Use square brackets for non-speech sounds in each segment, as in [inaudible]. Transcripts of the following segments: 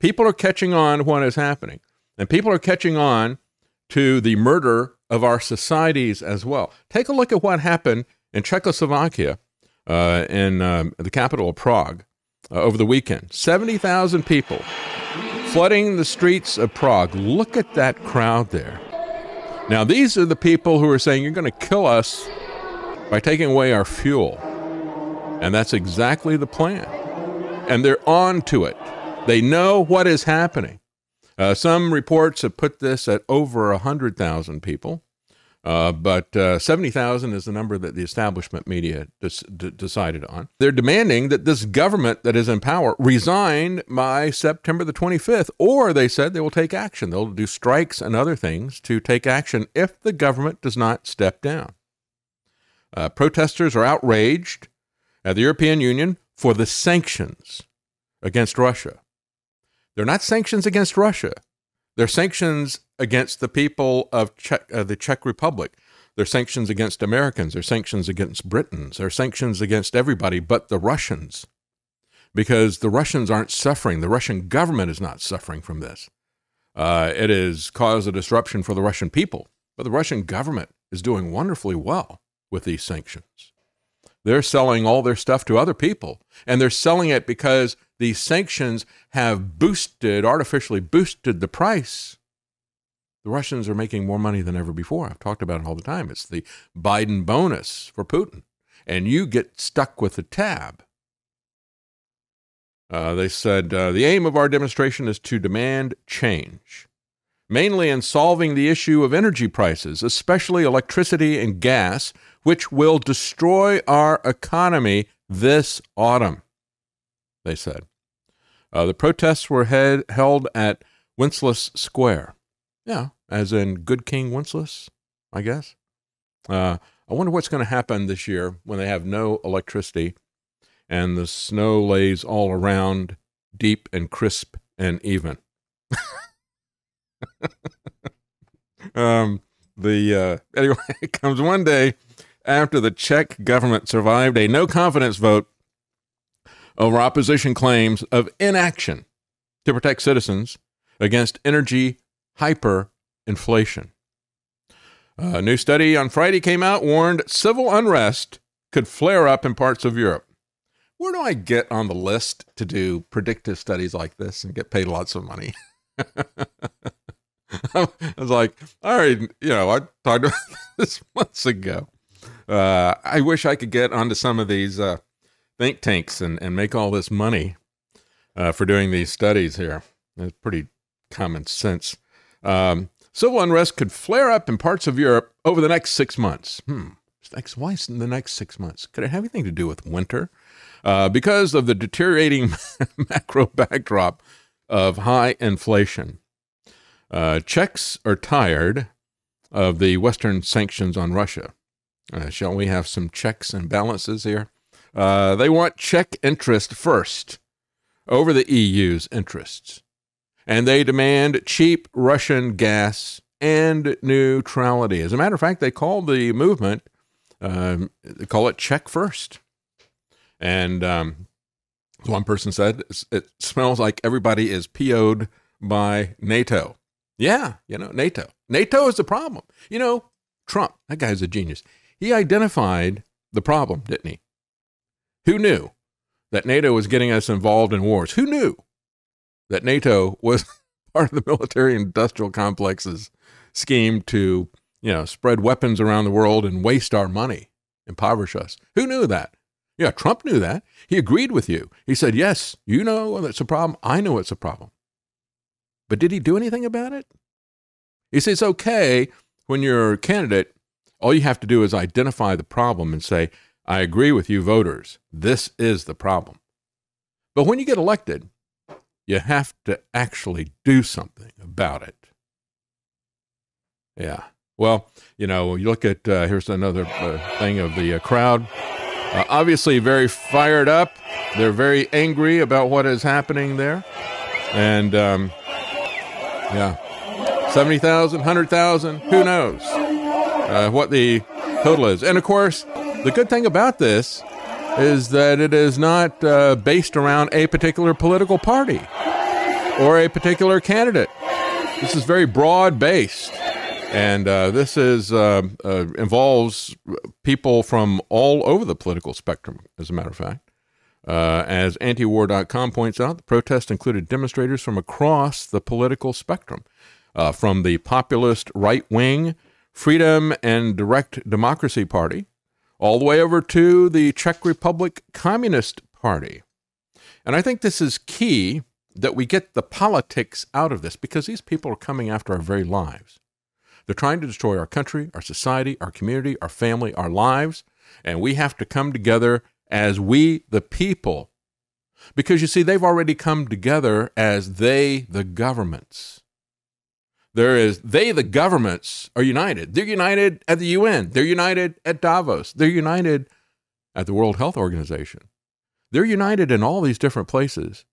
People are catching on to what is happening, and people are catching on to the murder of our societies as well. Take a look at what happened in Czechoslovakia, uh, in um, the capital of Prague, uh, over the weekend. 70,000 people flooding the streets of Prague. Look at that crowd there. Now, these are the people who are saying, You're going to kill us by taking away our fuel. And that's exactly the plan. And they're on to it. They know what is happening. Uh, some reports have put this at over 100,000 people. Uh, but uh, 70,000 is the number that the establishment media d- decided on. They're demanding that this government that is in power resign by September the 25th, or they said they will take action. They'll do strikes and other things to take action if the government does not step down. Uh, protesters are outraged at the European Union for the sanctions against Russia. They're not sanctions against Russia. They're sanctions against the people of Czech, uh, the Czech Republic. They're sanctions against Americans. They're sanctions against Britons. They're sanctions against everybody but the Russians. Because the Russians aren't suffering. The Russian government is not suffering from this. Uh, it has caused a disruption for the Russian people, but the Russian government is doing wonderfully well with these sanctions. They're selling all their stuff to other people, and they're selling it because these sanctions have boosted, artificially boosted the price. The Russians are making more money than ever before. I've talked about it all the time. It's the Biden bonus for Putin, and you get stuck with the tab. Uh, they said uh, the aim of our demonstration is to demand change, mainly in solving the issue of energy prices, especially electricity and gas, which will destroy our economy this autumn, they said. Uh, the protests were head, held at Wenceslas Square. Yeah, as in Good King Wenceslas, I guess. Uh, I wonder what's going to happen this year when they have no electricity and the snow lays all around, deep and crisp and even. [laughs] um, the uh, anyway, [laughs] it comes one day after the Czech government survived a no confidence vote over opposition claims of inaction to protect citizens against energy hyperinflation. A new study on Friday came out warned civil unrest could flare up in parts of Europe. Where do I get on the list to do predictive studies like this and get paid lots of money? [laughs] [laughs] I was like, all right, you know, I talked about [laughs] this months ago. Uh, I wish I could get onto some of these uh, think tanks and, and make all this money uh, for doing these studies here. It's pretty common sense. Um, civil unrest could flare up in parts of Europe over the next six months. Hmm. Next, why in the next six months? Could it have anything to do with winter? Uh, because of the deteriorating [laughs] macro backdrop of high inflation. Uh, Czechs are tired of the Western sanctions on Russia. Uh, shall we have some checks and balances here? Uh, they want Czech interest first over the EU's interests. And they demand cheap Russian gas and neutrality. As a matter of fact, they call the movement, um, they call it Czech first. And um, one person said, it smells like everybody is PO'd by NATO. Yeah, you know, NATO. NATO is the problem. You know, Trump, that guy's a genius. He identified the problem, didn't he? Who knew that NATO was getting us involved in wars? Who knew that NATO was [laughs] part of the military industrial complex's scheme to, you know, spread weapons around the world and waste our money, impoverish us? Who knew that? Yeah, Trump knew that. He agreed with you. He said, Yes, you know that's a problem. I know it's a problem. But did he do anything about it? He says okay when you're a candidate all you have to do is identify the problem and say, I agree with you, voters. This is the problem. But when you get elected, you have to actually do something about it. Yeah. Well, you know, you look at uh, here's another uh, thing of the uh, crowd. Uh, obviously, very fired up. They're very angry about what is happening there. And um, yeah, 70,000, 100,000, who knows? uh, what the total is. And of course, the good thing about this is that it is not uh, based around a particular political party. or a particular candidate. This is very broad based. And uh, this is uh, uh, involves people from all over the political spectrum, as a matter of fact. Uh, as antiwar.com points out, the protest included demonstrators from across the political spectrum, uh, from the populist right wing Freedom and Direct Democracy Party, all the way over to the Czech Republic Communist Party. And I think this is key that we get the politics out of this because these people are coming after our very lives. They're trying to destroy our country, our society, our community, our family, our lives, and we have to come together as we, the people. Because you see, they've already come together as they, the governments. There is, they, the governments, are united. They're united at the UN. They're united at Davos. They're united at the World Health Organization. They're united in all these different places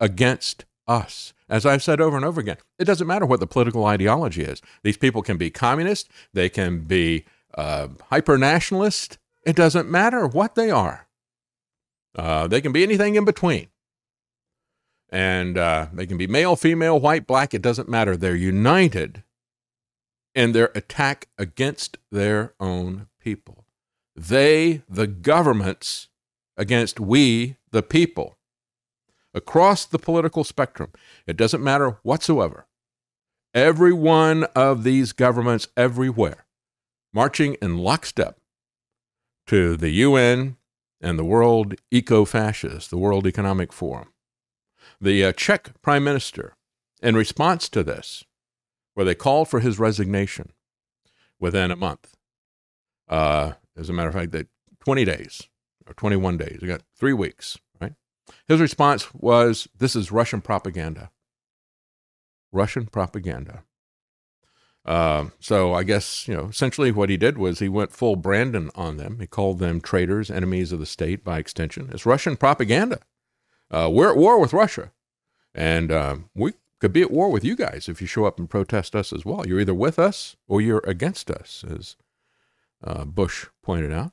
against us. As I've said over and over again, it doesn't matter what the political ideology is. These people can be communist, they can be uh, hyper nationalist, it doesn't matter what they are. Uh, they can be anything in between. And uh, they can be male, female, white, black. It doesn't matter. They're united in their attack against their own people. They, the governments, against we, the people. Across the political spectrum, it doesn't matter whatsoever. Every one of these governments everywhere marching in lockstep to the UN and the World Eco Fascist, the World Economic Forum. The uh, Czech Prime Minister, in response to this, where they called for his resignation within a month, uh, as a matter of fact, that 20 days or 21 days, we got three weeks, right? His response was this is Russian propaganda. Russian propaganda. Uh, so I guess you know essentially what he did was he went full Brandon on them. He called them traitors, enemies of the state by extension. It's Russian propaganda. Uh, we're at war with Russia, and uh, we could be at war with you guys if you show up and protest us as well. You're either with us or you're against us, as uh, Bush pointed out.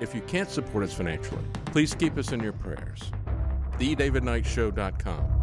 If you can't support us financially, please keep us in your prayers. TheDavidKnightShow.com.